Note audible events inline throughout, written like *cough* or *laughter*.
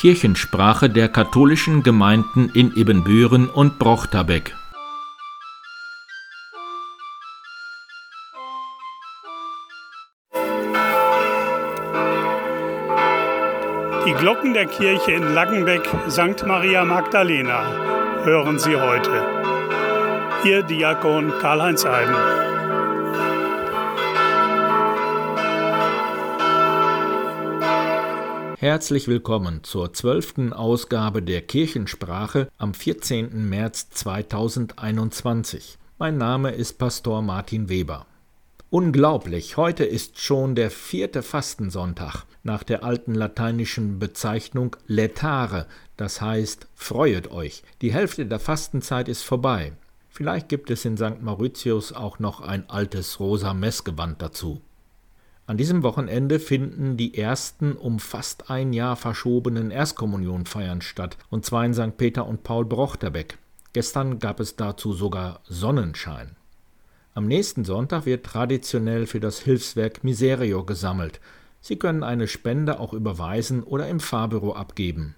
Kirchensprache der katholischen Gemeinden in Ibbenbüren und Brochterbeck. Die Glocken der Kirche in Laggenbeck St. Maria Magdalena hören Sie heute. Ihr Diakon Karl-Heinz Eiden. Herzlich willkommen zur zwölften Ausgabe der Kirchensprache am 14. März 2021. Mein Name ist Pastor Martin Weber. Unglaublich, heute ist schon der vierte Fastensonntag nach der alten lateinischen Bezeichnung letare, das heißt freuet euch. Die Hälfte der Fastenzeit ist vorbei. Vielleicht gibt es in St. Mauritius auch noch ein altes rosa Messgewand dazu. An diesem Wochenende finden die ersten um fast ein Jahr verschobenen Erstkommunionfeiern statt, und zwar in St. Peter und Paul Brochterbeck. Gestern gab es dazu sogar Sonnenschein. Am nächsten Sonntag wird traditionell für das Hilfswerk Miserio gesammelt. Sie können eine Spende auch überweisen oder im Fahrbüro abgeben.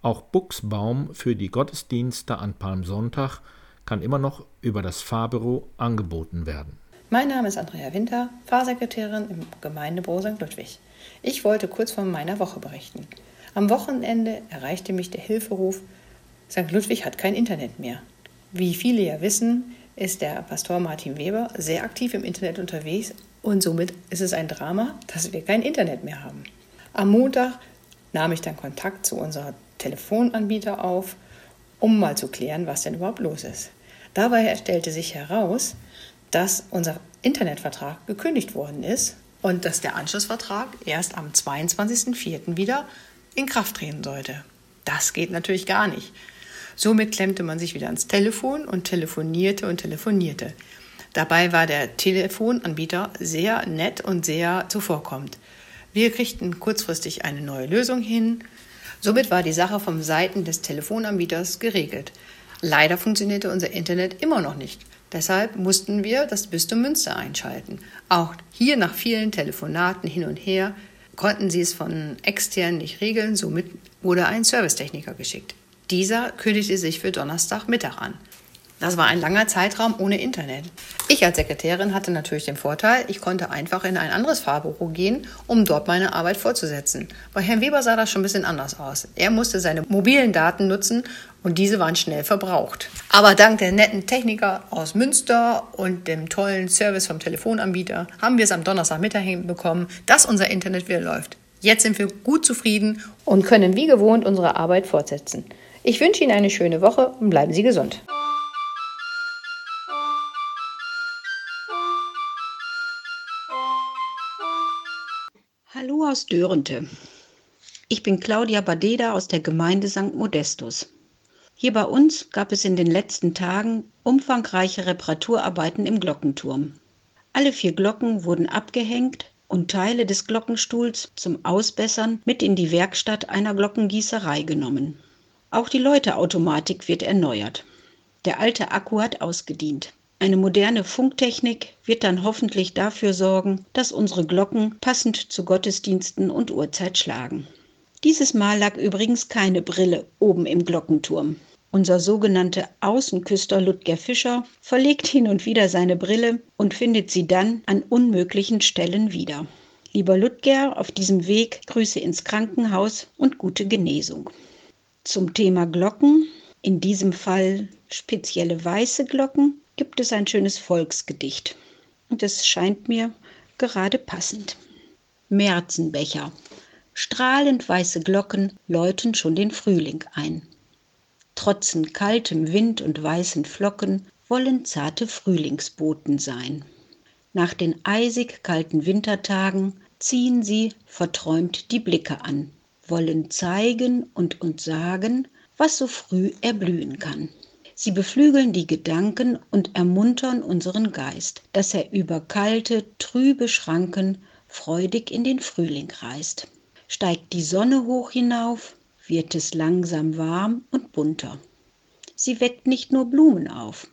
Auch Buchsbaum für die Gottesdienste an Palmsonntag kann immer noch über das Fahrbüro angeboten werden. Mein Name ist Andrea Winter, Fahrsekretärin im Gemeindebüro St. Ludwig. Ich wollte kurz von meiner Woche berichten. Am Wochenende erreichte mich der Hilferuf, St. Ludwig hat kein Internet mehr. Wie viele ja wissen, ist der Pastor Martin Weber sehr aktiv im Internet unterwegs und somit ist es ein Drama, dass wir kein Internet mehr haben. Am Montag nahm ich dann Kontakt zu unserem Telefonanbieter auf, um mal zu klären, was denn überhaupt los ist. Dabei stellte sich heraus, dass unser Internetvertrag gekündigt worden ist und dass der Anschlussvertrag erst am 22.04. wieder in Kraft treten sollte. Das geht natürlich gar nicht. Somit klemmte man sich wieder ans Telefon und telefonierte und telefonierte. Dabei war der Telefonanbieter sehr nett und sehr zuvorkommend. Wir kriegten kurzfristig eine neue Lösung hin. Somit war die Sache vom Seiten des Telefonanbieters geregelt. Leider funktionierte unser Internet immer noch nicht. Deshalb mussten wir das Bistum Münster einschalten. Auch hier nach vielen Telefonaten hin und her konnten sie es von extern nicht regeln, somit wurde ein Servicetechniker geschickt. Dieser kündigte sich für Donnerstagmittag an. Das war ein langer Zeitraum ohne Internet. Ich als Sekretärin hatte natürlich den Vorteil, ich konnte einfach in ein anderes Fahrbüro gehen, um dort meine Arbeit fortzusetzen. Bei Herrn Weber sah das schon ein bisschen anders aus. Er musste seine mobilen Daten nutzen und diese waren schnell verbraucht. Aber dank der netten Techniker aus Münster und dem tollen Service vom Telefonanbieter haben wir es am Donnerstagmittag hinbekommen, dass unser Internet wieder läuft. Jetzt sind wir gut zufrieden und können wie gewohnt unsere Arbeit fortsetzen. Ich wünsche Ihnen eine schöne Woche und bleiben Sie gesund. Aus Dörente. Ich bin Claudia Badeda aus der Gemeinde St. Modestus. Hier bei uns gab es in den letzten Tagen umfangreiche Reparaturarbeiten im Glockenturm. Alle vier Glocken wurden abgehängt und Teile des Glockenstuhls zum Ausbessern mit in die Werkstatt einer Glockengießerei genommen. Auch die Läuteautomatik wird erneuert. Der alte Akku hat ausgedient. Eine moderne Funktechnik wird dann hoffentlich dafür sorgen, dass unsere Glocken passend zu Gottesdiensten und Uhrzeit schlagen. Dieses Mal lag übrigens keine Brille oben im Glockenturm. Unser sogenannter Außenküster Ludger Fischer verlegt hin und wieder seine Brille und findet sie dann an unmöglichen Stellen wieder. Lieber Ludger, auf diesem Weg Grüße ins Krankenhaus und gute Genesung. Zum Thema Glocken, in diesem Fall spezielle weiße Glocken, gibt es ein schönes Volksgedicht. Und es scheint mir gerade passend. Märzenbecher. Strahlend weiße Glocken läuten schon den Frühling ein. Trotzen kaltem Wind und weißen Flocken wollen zarte Frühlingsboten sein. Nach den eisig kalten Wintertagen ziehen sie verträumt die Blicke an wollen zeigen und uns sagen, was so früh erblühen kann. Sie beflügeln die Gedanken und ermuntern unseren Geist, dass er über kalte, trübe Schranken freudig in den Frühling reist. Steigt die Sonne hoch hinauf, wird es langsam warm und bunter. Sie weckt nicht nur Blumen auf,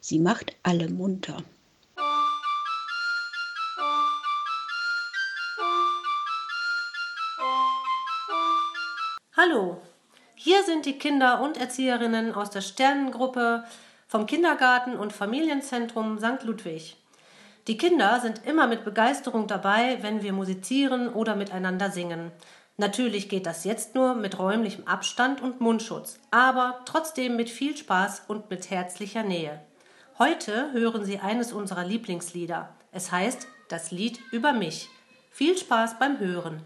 sie macht alle munter. Sind die Kinder und Erzieherinnen aus der Sternengruppe vom Kindergarten und Familienzentrum St. Ludwig. Die Kinder sind immer mit Begeisterung dabei, wenn wir musizieren oder miteinander singen. Natürlich geht das jetzt nur mit räumlichem Abstand und Mundschutz, aber trotzdem mit viel Spaß und mit herzlicher Nähe. Heute hören Sie eines unserer Lieblingslieder. Es heißt Das Lied über mich. Viel Spaß beim Hören.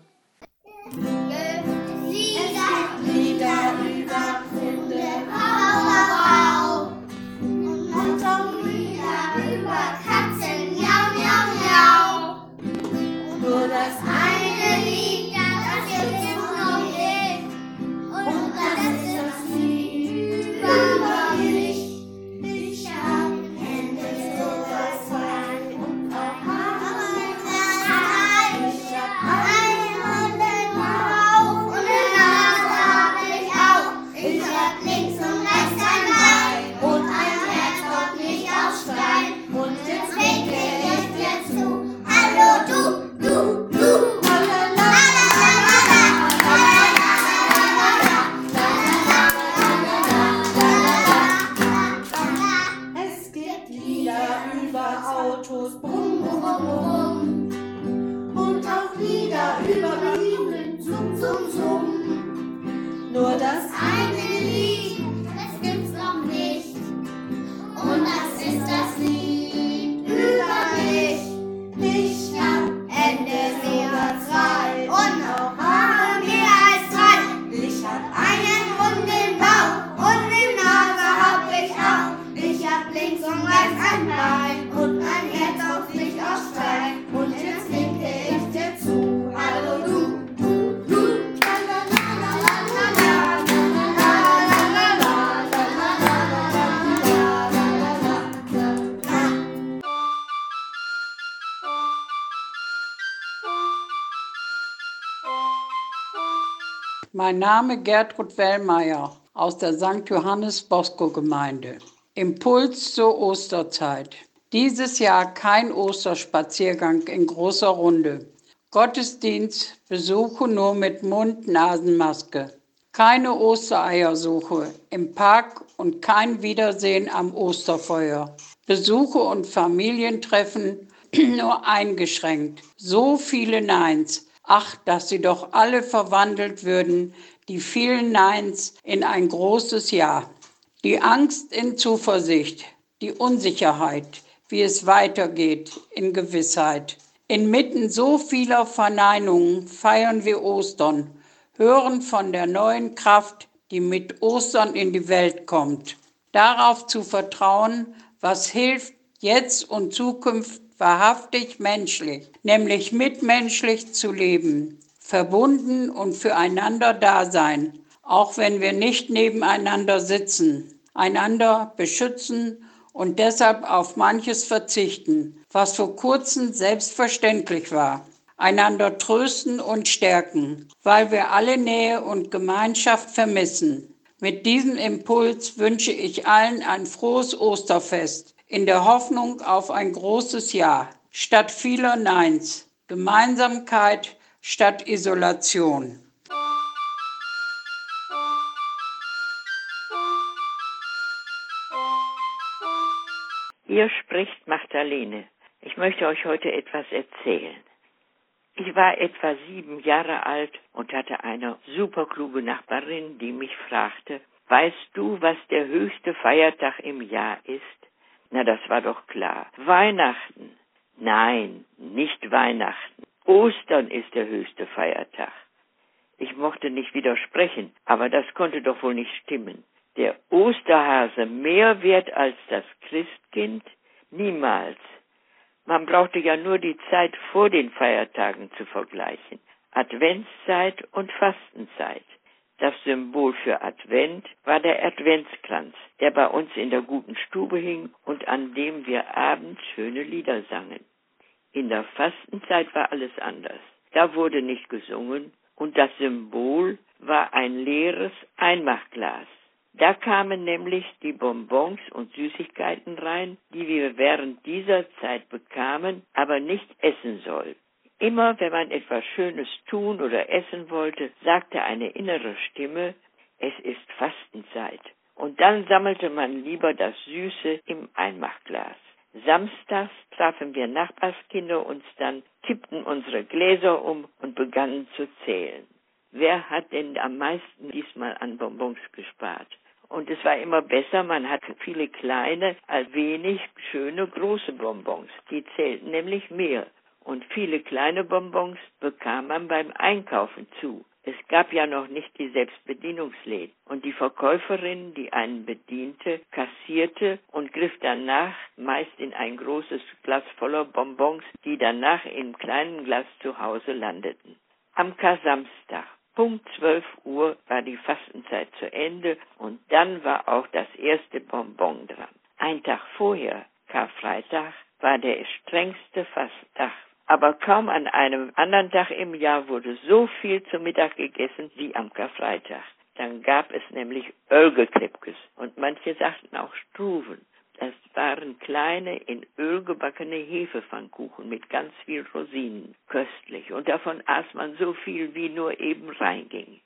über Autos, brumm, brumm, brumm. Und auch wieder über Bienen, zum, zum, zum. Nur das eine Lied. Mein Name Gertrud Wellmeier aus der St. Johannes Bosco Gemeinde. Impuls zur Osterzeit. Dieses Jahr kein Osterspaziergang in großer Runde. Gottesdienst, Besuche nur mit Mund-Nasen-Maske. Keine Ostereiersuche im Park und kein Wiedersehen am Osterfeuer. Besuche und Familientreffen *clears throat* nur eingeschränkt. So viele Neins. Ach, dass sie doch alle verwandelt würden, die vielen Neins in ein großes Ja. Die Angst in Zuversicht, die Unsicherheit, wie es weitergeht in Gewissheit. Inmitten so vieler Verneinungen feiern wir Ostern, hören von der neuen Kraft, die mit Ostern in die Welt kommt. Darauf zu vertrauen, was hilft, jetzt und zukünftig wahrhaftig menschlich, nämlich mitmenschlich zu leben, verbunden und füreinander da sein, auch wenn wir nicht nebeneinander sitzen, einander beschützen und deshalb auf manches verzichten, was vor kurzem selbstverständlich war, einander trösten und stärken, weil wir alle Nähe und Gemeinschaft vermissen. Mit diesem Impuls wünsche ich allen ein frohes Osterfest in der Hoffnung auf ein großes Ja statt vieler Neins, Gemeinsamkeit statt Isolation. Hier spricht Magdalene. Ich möchte euch heute etwas erzählen. Ich war etwa sieben Jahre alt und hatte eine superkluge Nachbarin, die mich fragte, weißt du, was der höchste Feiertag im Jahr ist? Na, das war doch klar. Weihnachten. Nein, nicht Weihnachten. Ostern ist der höchste Feiertag. Ich mochte nicht widersprechen, aber das konnte doch wohl nicht stimmen. Der Osterhase mehr wert als das Christkind? Niemals. Man brauchte ja nur die Zeit vor den Feiertagen zu vergleichen. Adventszeit und Fastenzeit. Das Symbol für Advent war der Adventskranz, der bei uns in der guten Stube hing und an dem wir abends schöne Lieder sangen. In der Fastenzeit war alles anders. Da wurde nicht gesungen und das Symbol war ein leeres Einmachglas. Da kamen nämlich die Bonbons und Süßigkeiten rein, die wir während dieser Zeit bekamen, aber nicht essen sollten. Immer wenn man etwas Schönes tun oder essen wollte, sagte eine innere Stimme, es ist Fastenzeit. Und dann sammelte man lieber das Süße im Einmachglas. Samstags trafen wir Nachbarskinder uns dann, kippten unsere Gläser um und begannen zu zählen. Wer hat denn am meisten diesmal an Bonbons gespart? Und es war immer besser, man hatte viele kleine als wenig schöne große Bonbons. Die zählten nämlich mehr. Und viele kleine Bonbons bekam man beim Einkaufen zu. Es gab ja noch nicht die Selbstbedienungsläden. Und die Verkäuferin, die einen bediente, kassierte und griff danach meist in ein großes Glas voller Bonbons, die danach im kleinen Glas zu Hause landeten. Am Kasamstag Punkt 12 Uhr war die Fastenzeit zu Ende und dann war auch das erste Bonbon dran. Ein Tag vorher, Karfreitag, war der strengste Fasttag. Aber kaum an einem anderen Tag im Jahr wurde so viel zu Mittag gegessen wie am Karfreitag. Dann gab es nämlich Ölgeklipkes und manche sagten auch Struven. Das waren kleine, in Öl gebackene Hefepfannkuchen mit ganz viel Rosinen. Köstlich. Und davon aß man so viel, wie nur eben reinging.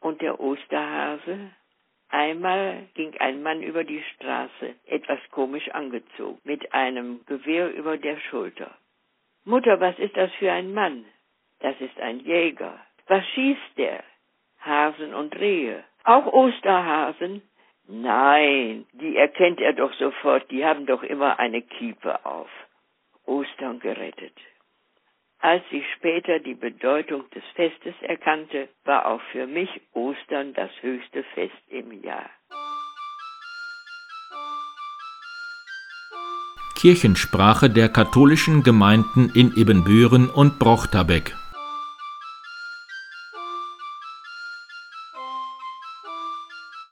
Und der Osterhase? Einmal ging ein Mann über die Straße, etwas komisch angezogen, mit einem Gewehr über der Schulter. Mutter, was ist das für ein Mann? Das ist ein Jäger. Was schießt der? Hasen und Rehe. Auch Osterhasen? Nein, die erkennt er doch sofort, die haben doch immer eine Kiepe auf. Ostern gerettet. Als ich später die Bedeutung des Festes erkannte, war auch für mich Ostern das höchste Fest im Jahr. Kirchensprache der katholischen Gemeinden in Ebenbüren und Brochterbeck